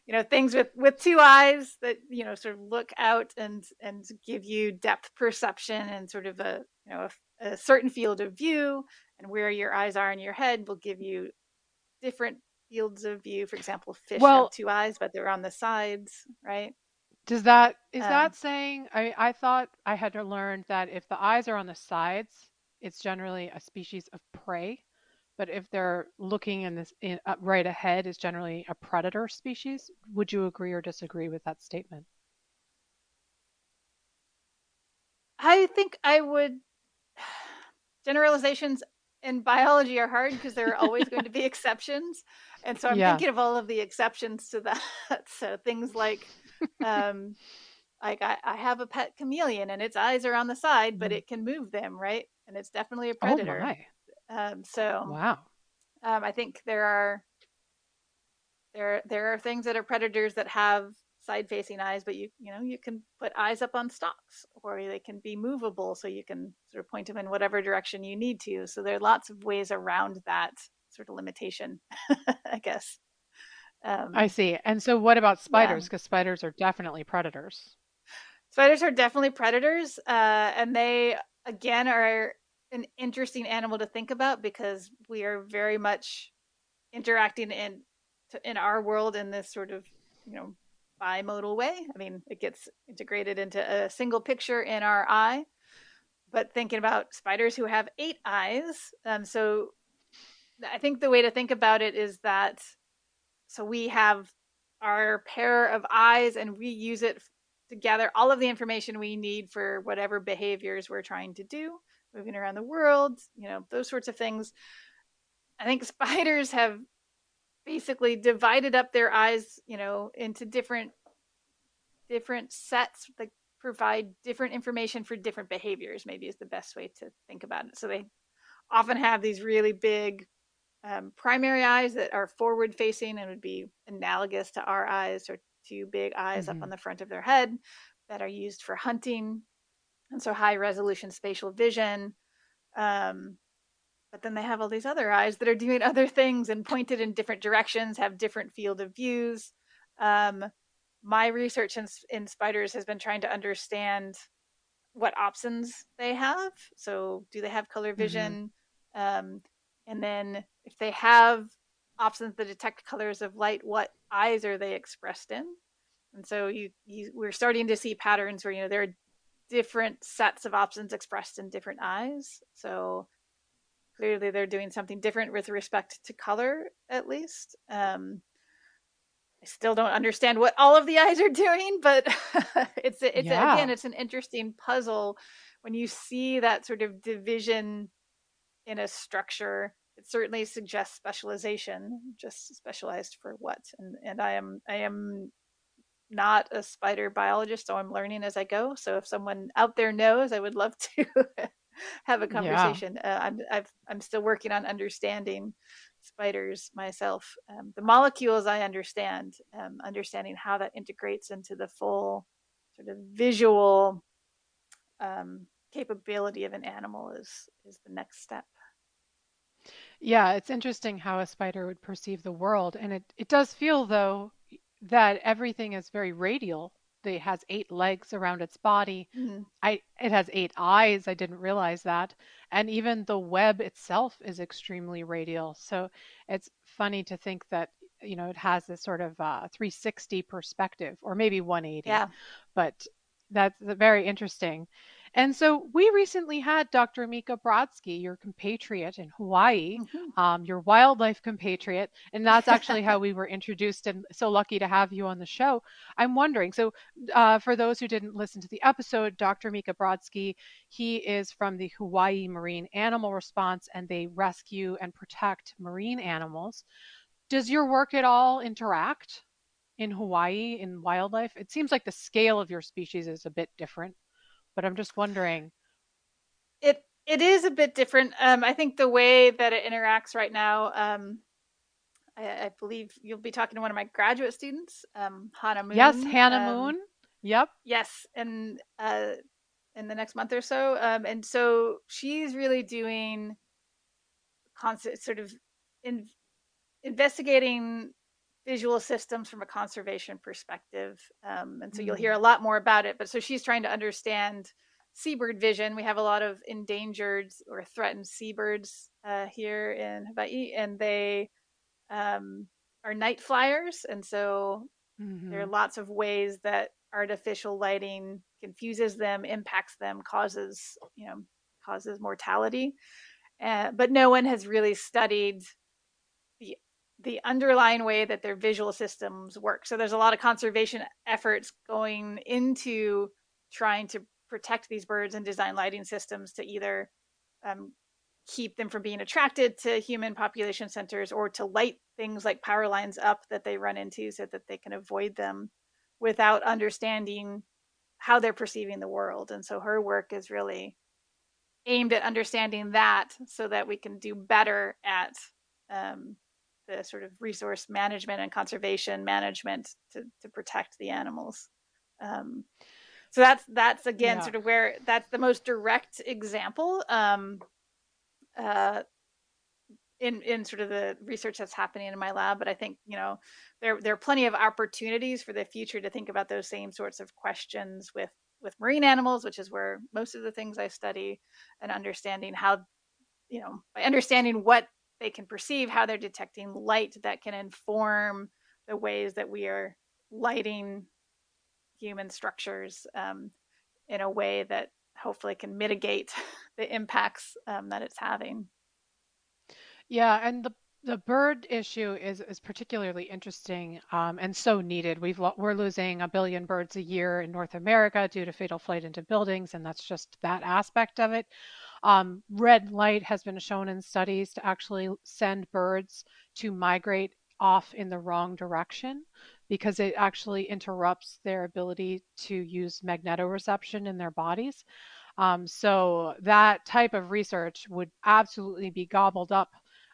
you know things with with two eyes that you know sort of look out and and give you depth perception and sort of a you know a, a certain field of view and where your eyes are in your head will give you different fields of view for example fish well, have two eyes but they're on the sides right does that is um, that saying i i thought i had learned that if the eyes are on the sides it's generally a species of prey but if they're looking in this in, uh, right ahead is generally a predator species. Would you agree or disagree with that statement? I think I would. Generalizations in biology are hard because there are always going to be exceptions, and so I'm yeah. thinking of all of the exceptions to that. so things like, um, like I, I, have a pet chameleon and its eyes are on the side, but mm. it can move them, right? And it's definitely a oh predator. Oh my. Um, so wow, um, I think there are there there are things that are predators that have side facing eyes, but you you know you can put eyes up on stalks, or they can be movable, so you can sort of point them in whatever direction you need to. So there are lots of ways around that sort of limitation, I guess. Um, I see. And so, what about spiders? Because yeah. spiders are definitely predators. Spiders are definitely predators, uh, and they again are an interesting animal to think about because we are very much interacting in in our world in this sort of you know bimodal way. I mean, it gets integrated into a single picture in our eye. But thinking about spiders who have eight eyes, um, so I think the way to think about it is that so we have our pair of eyes and we use it to gather all of the information we need for whatever behaviors we're trying to do moving around the world, you know, those sorts of things. I think spiders have basically divided up their eyes, you know, into different different sets that provide different information for different behaviors, maybe is the best way to think about it. So they often have these really big um, primary eyes that are forward facing and would be analogous to our eyes or two big eyes mm-hmm. up on the front of their head that are used for hunting and so high resolution spatial vision. Um, but then they have all these other eyes that are doing other things and pointed in different directions, have different field of views. Um, my research in, in spiders has been trying to understand what opsins they have. So, do they have color vision? Mm-hmm. Um, and then if they have opsins that detect colors of light, what eyes are they expressed in? And so you, you we're starting to see patterns where you know there are different sets of opsins expressed in different eyes. So clearly they're doing something different with respect to color, at least. Um, I still don't understand what all of the eyes are doing, but it's it's yeah. again it's an interesting puzzle when you see that sort of division in a structure. It certainly suggests specialization, just specialized for what. And and I am I am not a spider biologist, so I'm learning as I go. So if someone out there knows, I would love to have a conversation. Yeah. Uh, I'm I've, I'm still working on understanding spiders myself. Um, the molecules I understand, um, understanding how that integrates into the full sort of visual um, capability of an animal is is the next step. Yeah, it's interesting how a spider would perceive the world, and it it does feel though that everything is very radial it has eight legs around its body. Mm-hmm. I it has eight eyes. I didn't realize that. And even the web itself is extremely radial. So it's funny to think that you know it has this sort of uh, 360 perspective, or maybe 180. Yeah. But that's very interesting. And so we recently had Dr. Mika Brodsky, your compatriot in Hawaii, mm-hmm. um, your wildlife compatriot, and that's actually how we were introduced. And so lucky to have you on the show. I'm wondering. So, uh, for those who didn't listen to the episode, Dr. Mika Brodsky, he is from the Hawaii Marine Animal Response, and they rescue and protect marine animals. Does your work at all interact in Hawaii in wildlife? It seems like the scale of your species is a bit different but I'm just wondering. It it is a bit different. Um, I think the way that it interacts right now, um, I, I, believe you'll be talking to one of my graduate students, um, Hannah Moon. Yes, Hannah um, Moon. Yep. Yes, and uh, in the next month or so, um, and so she's really doing constant sort of in, investigating visual systems from a conservation perspective. Um, and so you'll hear a lot more about it. But so she's trying to understand seabird vision. We have a lot of endangered or threatened seabirds uh, here in Hawaii, and they um, are night flyers. And so mm-hmm. there are mm-hmm. lots of ways that artificial lighting confuses them, impacts them, causes, you know, causes mortality. Uh, but no one has really studied the underlying way that their visual systems work. So there's a lot of conservation efforts going into trying to protect these birds and design lighting systems to either um, keep them from being attracted to human population centers or to light things like power lines up that they run into so that they can avoid them without understanding how they're perceiving the world. And so her work is really aimed at understanding that so that we can do better at um, the sort of resource management and conservation management to, to protect the animals. Um, so that's that's again yeah. sort of where that's the most direct example um, uh, in in sort of the research that's happening in my lab. But I think you know there there are plenty of opportunities for the future to think about those same sorts of questions with with marine animals, which is where most of the things I study, and understanding how you know by understanding what they can perceive how they're detecting light that can inform the ways that we are lighting human structures um, in a way that hopefully can mitigate the impacts um, that it's having. Yeah, and the the bird issue is is particularly interesting um, and so needed. We've lo- we're losing a billion birds a year in North America due to fatal flight into buildings, and that's just that aspect of it. Um, red light has been shown in studies to actually send birds to migrate off in the wrong direction because it actually interrupts their ability to use magnetoreception in their bodies. Um, so that type of research would absolutely be gobbled up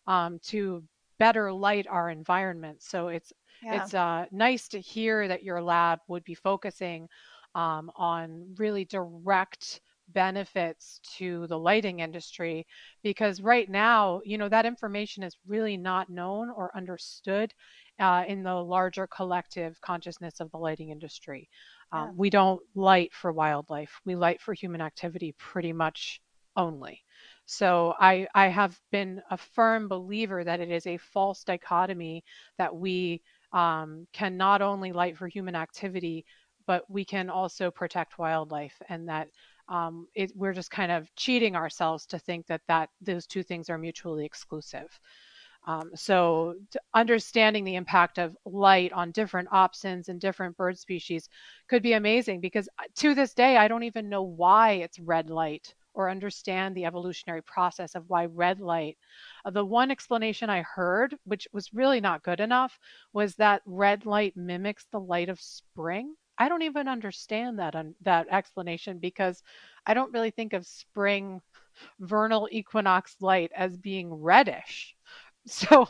um, to better light our environment. So it's yeah. it's uh, nice to hear that your lab would be focusing um, on really direct benefits to the lighting industry because right now, you know, that information is really not known or understood uh, in the larger collective consciousness of the lighting industry. Um, yeah. We don't light for wildlife, we light for human activity pretty much only. So I, I have been a firm believer that it is a false dichotomy that we um, can not only light for human activity, but we can also protect wildlife, and that um, it, we're just kind of cheating ourselves to think that that those two things are mutually exclusive. Um, so understanding the impact of light on different opsins and different bird species could be amazing because uh, to this day I don't even know why it's red light or understand the evolutionary process of why red light. Uh, the one explanation I heard, which was really not good enough, was that red light mimics the light of spring. I don't even understand that un- that explanation because I don't really think of spring vernal equinox light as being reddish. So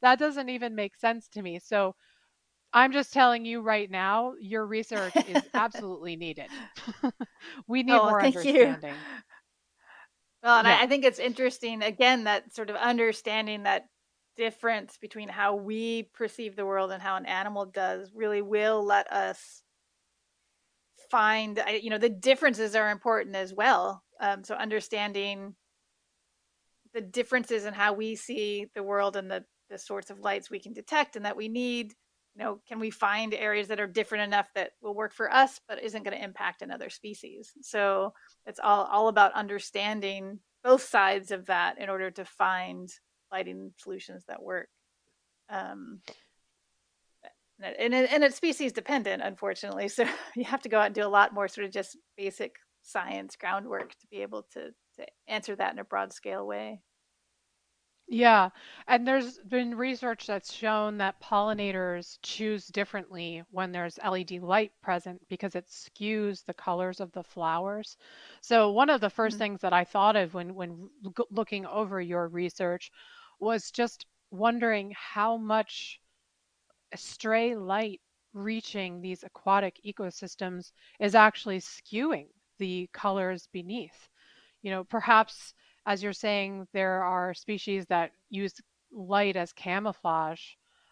that doesn't even make sense to me. So I'm just telling you right now, your research is absolutely needed. we need oh, more understanding. You. Well, and yeah. I, I think it's interesting again that sort of understanding that difference between how we perceive the world and how an animal does really will let us find you know the differences are important as well um, so understanding the differences in how we see the world and the the sorts of lights we can detect and that we need you know can we find areas that are different enough that will work for us but isn't going to impact another species? So it's all all about understanding both sides of that in order to find lighting solutions that work. Um and it, and it's species dependent unfortunately so you have to go out and do a lot more sort of just basic science groundwork to be able to to answer that in a broad scale way yeah, and there's been research that's shown that pollinators choose differently when there's LED light present because it skews the colors of the flowers. So one of the 1st mm-hmm. things that I thought of when when looking over your research was just wondering how much stray light reaching these aquatic ecosystems is actually skewing the colors beneath. You know, perhaps as you're saying, there are species that use light as camouflage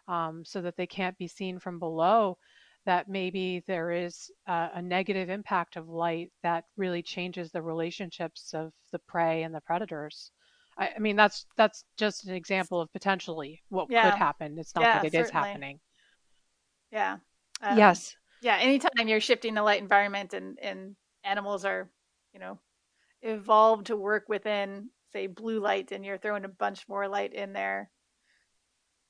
um, so that they can't be seen from below, that maybe there is a, a negative impact of light that really changes the relationships of the prey and the predators. I, I mean, that's that's just an example of potentially what yeah. could happen. It's not yeah, that it certainly. is happening. Yeah. Um, yes. Yeah. Anytime you're shifting the light environment and and animals are, you know, evolved to work within say blue light and you're throwing a bunch more light in there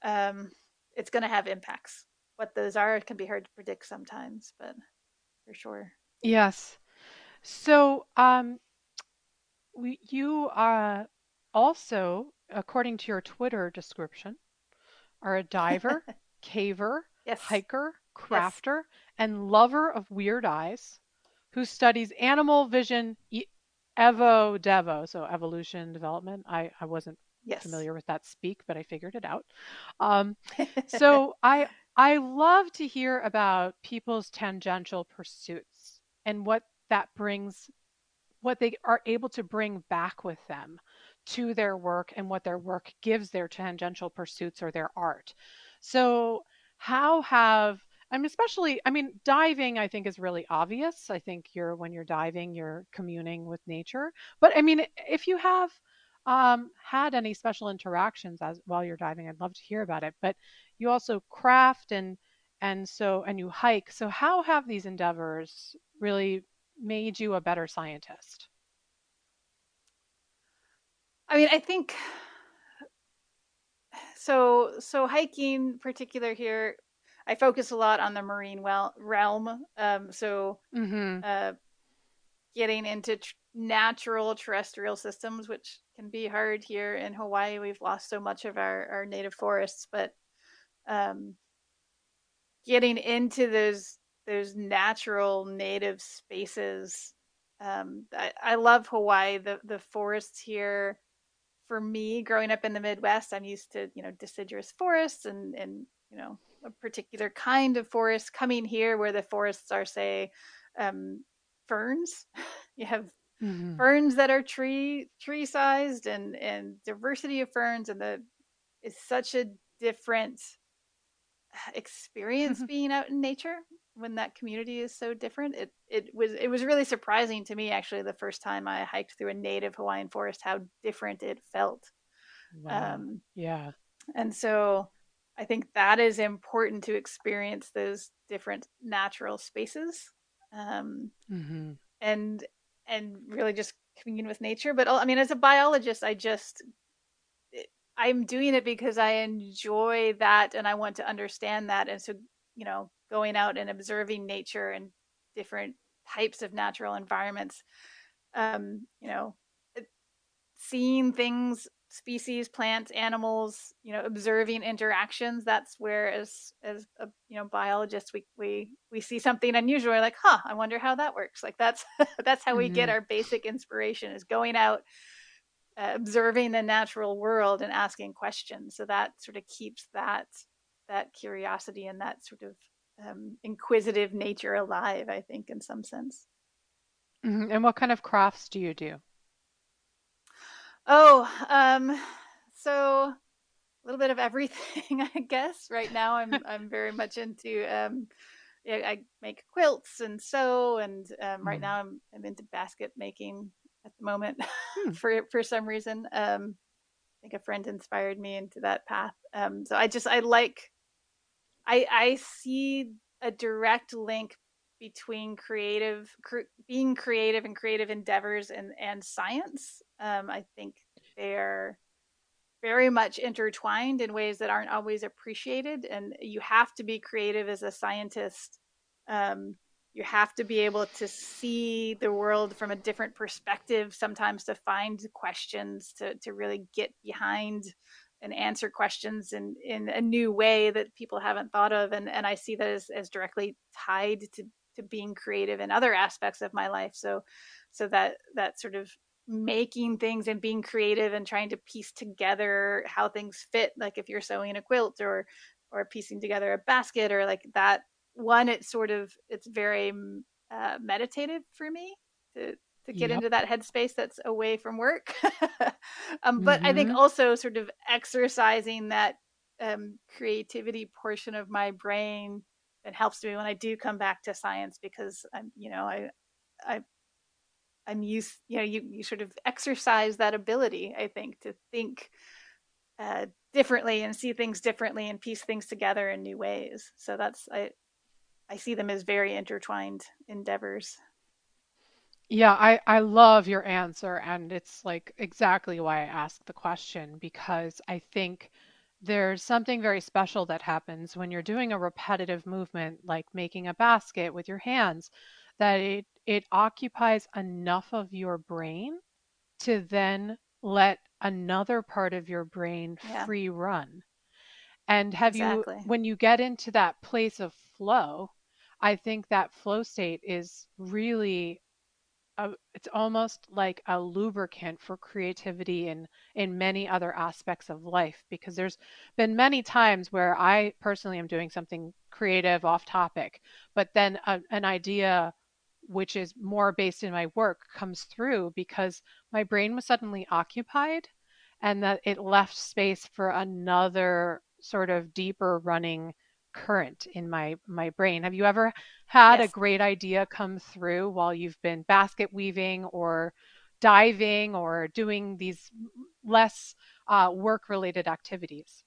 um it's going to have impacts what those are can be hard to predict sometimes but for sure yes so um we, you are also according to your twitter description are a diver caver yes. hiker crafter yes. and lover of weird eyes who studies animal vision Evo Devo, so evolution development. I, I wasn't yes. familiar with that speak, but I figured it out. Um, so I I love to hear about people's tangential pursuits and what that brings, what they are able to bring back with them to their work and what their work gives their tangential pursuits or their art. So how have I'm especially, I mean, diving, I think is really obvious. I think you're, when you're diving, you're communing with nature. But I mean, if you have um, had any special interactions as while you're diving, I'd love to hear about it. But you also craft and, and so, and you hike. So how have these endeavors really made you a better scientist? I mean, I think so. So hiking, particular here, I focus a lot on the marine well, realm. Um, so mm-hmm. uh, getting into tr- natural terrestrial systems, which can be hard here in Hawaii. We've lost so much of our, our native forests, but um, getting into those those natural native spaces. Um, I, I love Hawaii. The the forests here for me growing up in the midwest i'm used to you know deciduous forests and and you know a particular kind of forest coming here where the forests are say um, ferns you have mm-hmm. ferns that are tree tree sized and and diversity of ferns and the is such a different experience mm-hmm. being out in nature when that community is so different. It it was it was really surprising to me actually the first time I hiked through a native Hawaiian forest how different it felt. Wow. Um, yeah. And so I think that is important to experience those different natural spaces. Um, mm-hmm. and and really just commune with nature. But I mean, as a biologist, I just I'm doing it because I enjoy that and I want to understand that. And so, you know, going out and observing nature and different types of natural environments, um, you know, seeing things, species, plants, animals, you know, observing interactions. That's where, as as a you know biologist, we we we see something unusual. We're like, huh, I wonder how that works. Like that's that's how we mm-hmm. get our basic inspiration is going out uh, observing the natural world and asking questions. So that sort of keeps that that curiosity and that sort of um, inquisitive nature alive. I think, in some sense. Mm-hmm. And what kind of crafts do you do? Oh, um, so a little bit of everything, I guess. Right now, I'm I'm very much into. Um, I make quilts and sew, and um, right mm. now I'm I'm into basket making at the moment hmm. for for some reason. Um, I think a friend inspired me into that path. Um, so I just I like I I see a direct link between creative cr- being creative and creative endeavors and and science. Um, I think they're very much intertwined in ways that aren't always appreciated, and you have to be creative as a scientist um, you have to be able to see the world from a different perspective sometimes to find questions to, to really get behind and answer questions in, in a new way that people haven't thought of. And, and i see that as, as directly tied to, to being creative in other aspects of my life. So so that that sort of making things and being creative and trying to piece together how things fit like if you're sewing a quilt or or piecing together a basket or like that one it's sort of it's very mm, uh, meditative for me to to get yep. into that headspace that's away from work um, but mm-hmm. i think mm-hmm. also sort of exercising that um, creativity portion of my brain that helps me when i do come back to science because i'm you know i i i'm used you know you, you sort of exercise that ability i think to think uh, differently and see things differently and piece things together in new ways so that's i I see them as very intertwined endeavors. Yeah, I, I love your answer. And it's like exactly why I asked the question because I think there's something very special that happens when you're doing a repetitive movement like making a basket with your hands that it, it occupies enough of your brain to then let another part of your brain yeah. free run. And have exactly. you, when you get into that place of flow, I think that flow state is really a, it's almost like a lubricant for creativity in in many other aspects of life because there's been many times where I personally am doing something creative off topic but then a, an idea which is more based in my work comes through because my brain was suddenly occupied and that it left space for another sort of deeper running current in my my brain. Have you ever had yes. a great idea come through while you've been basket weaving or diving or doing these less uh, work related activities?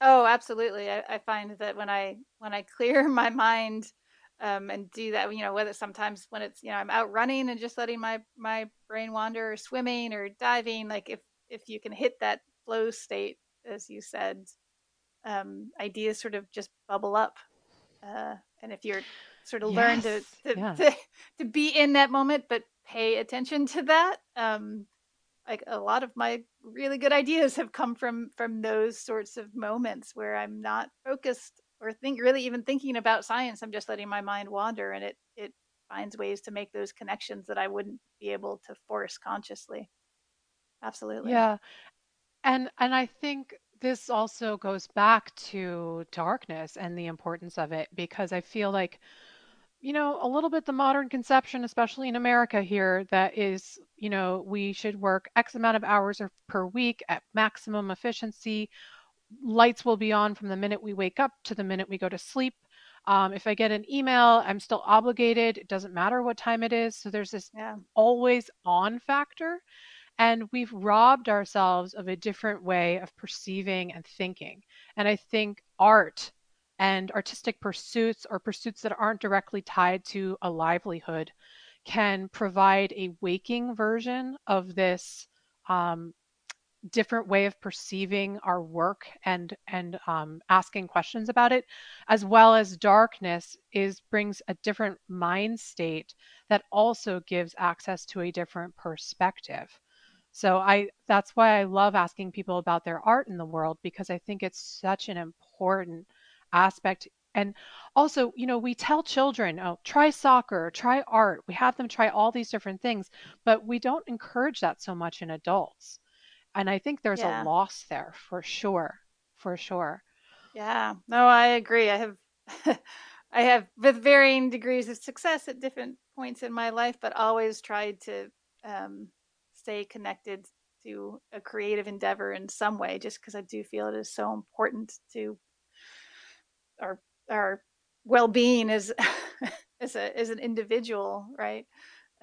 Oh, absolutely. I, I, find that when I when I clear my mind um, and do that, you know, whether sometimes when it's you know I'm out running and just letting my my brain wander, or swimming or diving, like if if you can hit that flow state, as you said, um, ideas sort of just bubble up. Uh, and if you're sort of yes. learn to to, yeah. to, to be in that moment, but pay attention to that, um, like a lot of my really good ideas have come from from those sorts of moments where I'm not focused or think really even thinking about science. I'm just letting my mind wander, and it it finds ways to make those connections that I wouldn't be able to force consciously. Absolutely. Yeah. And and I think this also goes back to darkness and the importance of it because I feel like, you know, a little bit the modern conception, especially in America here, that is, you know, we should work X amount of hours per week at maximum efficiency. Lights will be on from the minute we wake up to the minute we go to sleep. Um, if I get an email, I'm still obligated. It doesn't matter what time it is. So there's this yeah. always on factor. And we've robbed ourselves of a different way of perceiving and thinking. And I think art and artistic pursuits or pursuits that aren't directly tied to a livelihood can provide a waking version of this um, different way of perceiving our work and and um, asking questions about it as well as darkness is brings a different mind state that also gives access to a different perspective so i that's why i love asking people about their art in the world because i think it's such an important aspect and also you know we tell children oh try soccer try art we have them try all these different things but we don't encourage that so much in adults and I think there's yeah. a loss there for sure, for sure. Yeah, no, I agree. I have, I have with varying degrees of success at different points in my life, but always tried to um, stay connected to a creative endeavor in some way, just because I do feel it is so important to our our well being as as a as an individual, right?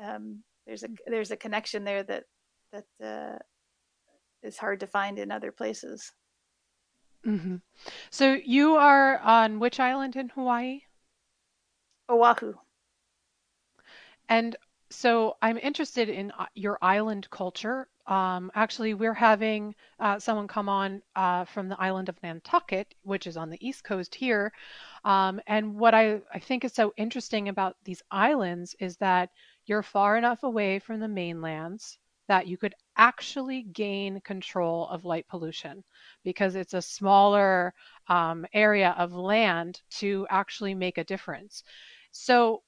Um, there's a there's a connection there that that uh, is hard to find in other places. Mm-hmm. So you are on which island in Hawaii? Oahu. And so I'm interested in uh, your island culture. Um, actually, we're having uh, someone come on uh, from the island of Nantucket, which is on the east coast here. Um, and what I, I think is so interesting about these islands is that you're far enough away from the mainlands that you could actually gain control of light pollution because it's a smaller um, area of land to actually make a difference. So,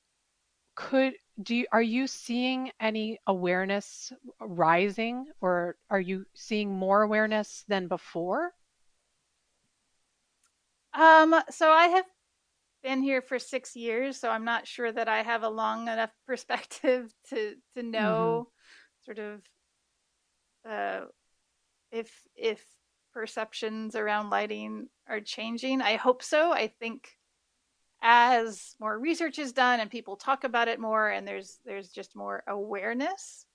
could do you, are you seeing any awareness rising, or are you seeing more awareness than before? Um, so I have been here for six years, so I'm not sure that I have a long enough perspective to to know mm-hmm. sort of uh, if if perceptions around lighting are changing. I hope so. I think as more research is done and people talk about it more and there's there's just more awareness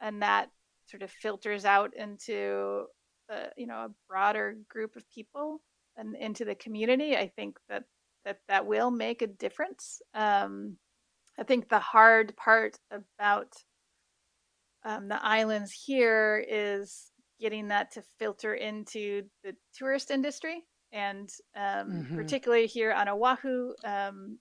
and that sort of filters out into a, you know a broader group of people and into the community i think that that that will make a difference. Um, i think the hard part about um, the islands here is getting that to filter into the tourist industry and um, mm-hmm. particularly here on oahu um,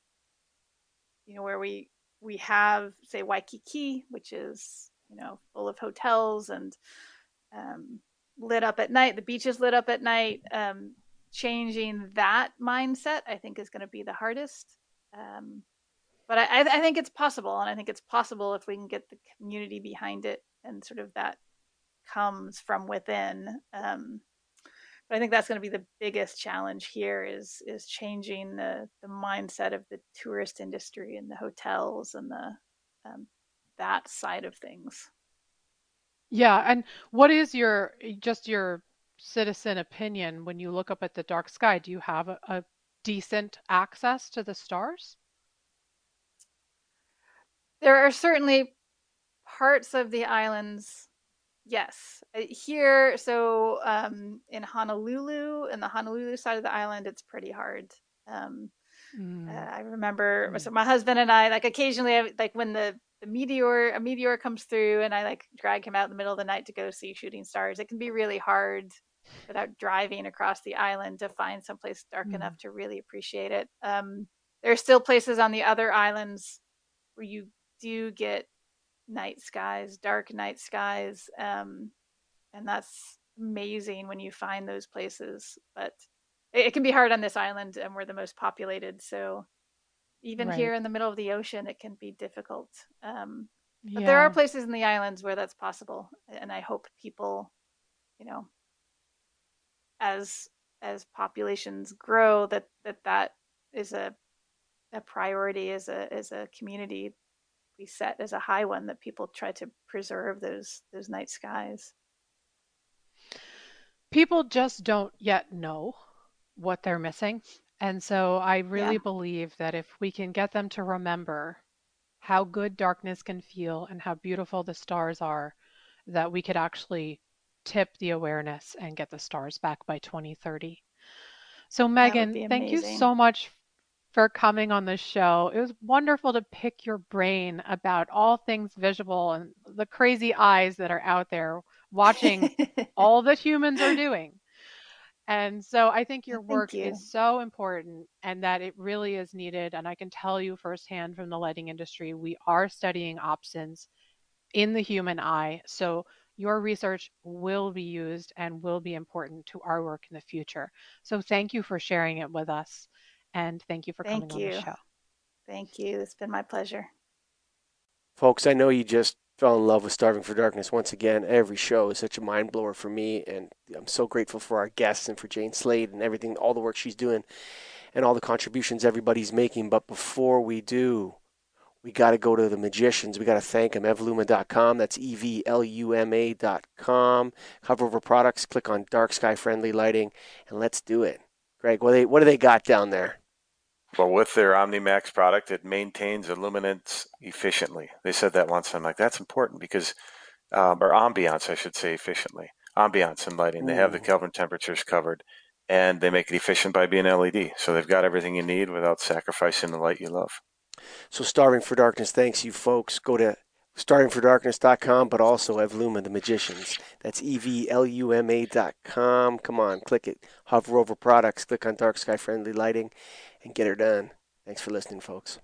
you know where we we have say waikiki which is you know full of hotels and um, lit up at night the beach is lit up at night um, changing that mindset i think is going to be the hardest um, but I, I think it's possible, and I think it's possible if we can get the community behind it, and sort of that comes from within. Um, but I think that's going to be the biggest challenge here is is changing the the mindset of the tourist industry and the hotels and the um, that side of things. Yeah, and what is your just your citizen opinion when you look up at the dark sky? Do you have a, a decent access to the stars? There are certainly parts of the islands yes uh, here so um, in honolulu in the honolulu side of the island it's pretty hard um, mm. uh, i remember mm. so my husband and i like occasionally like when the the meteor a meteor comes through and i like drag him out in the middle of the night to go see shooting stars it can be really hard without driving across the island to find someplace dark mm. enough to really appreciate it um, there are still places on the other islands where you do get night skies, dark night skies. Um, and that's amazing when you find those places. But it, it, can be hard on this island, and we're the most populated. So even right. here in the middle of the ocean, it can be difficult. Um, but yeah. there are places in the islands where that's possible, and I hope people, you know, as as populations grow, that that that is a a priority as a as a community be set as a high one that people try to preserve those those night skies. People just don't yet know what they're missing. And so I really Yeah. believe that if we can get them to remember how good darkness can feel and how beautiful the stars are, that we could actually tip the awareness and get the stars back by 2030. So, That would Megan, be thank you amazing. so much for coming on the show. It was wonderful to pick your brain about all things visual and the crazy eyes that are out there watching all that humans are doing. And so I think oh, your work you. is so important and that it really is needed. And I can tell you firsthand from the lighting industry, we are studying opsins in the human eye. So your research will be used and will be important to our work in the future. So thank you for sharing it with us. And thank you for Thank coming on the you. show. Thank you. It's been my pleasure. Folks, I know you just fell in love with Starving for Darkness once again. Every show is such a mind blower for me, and I'm so grateful for our guests and for Jane Slade and everything, all the work she's doing, and all the contributions everybody's making. But before we do, we got to go to the magicians. We got to thank them. Evluma.com. That's E V L U M A.com. Hover over products, click on dark sky friendly lighting, and let's do it. Greg, what, they, what do they got down there? Well, with their OmniMax product, it maintains illuminance efficiently. They said that once. And I'm like, that's important because, um, or ambiance, I should say, efficiently. Ambiance and lighting. They have the Kelvin temperatures covered, and they make it efficient by being LED. So they've got everything you need without sacrificing the light you love. So Starving for Darkness, thanks you folks. Go to starvingfordarkness.com, but also Evluma, the magicians. That's E V L U M A.com. Come on, click it. Hover over products, click on dark sky friendly lighting, and get her done. Thanks for listening, folks.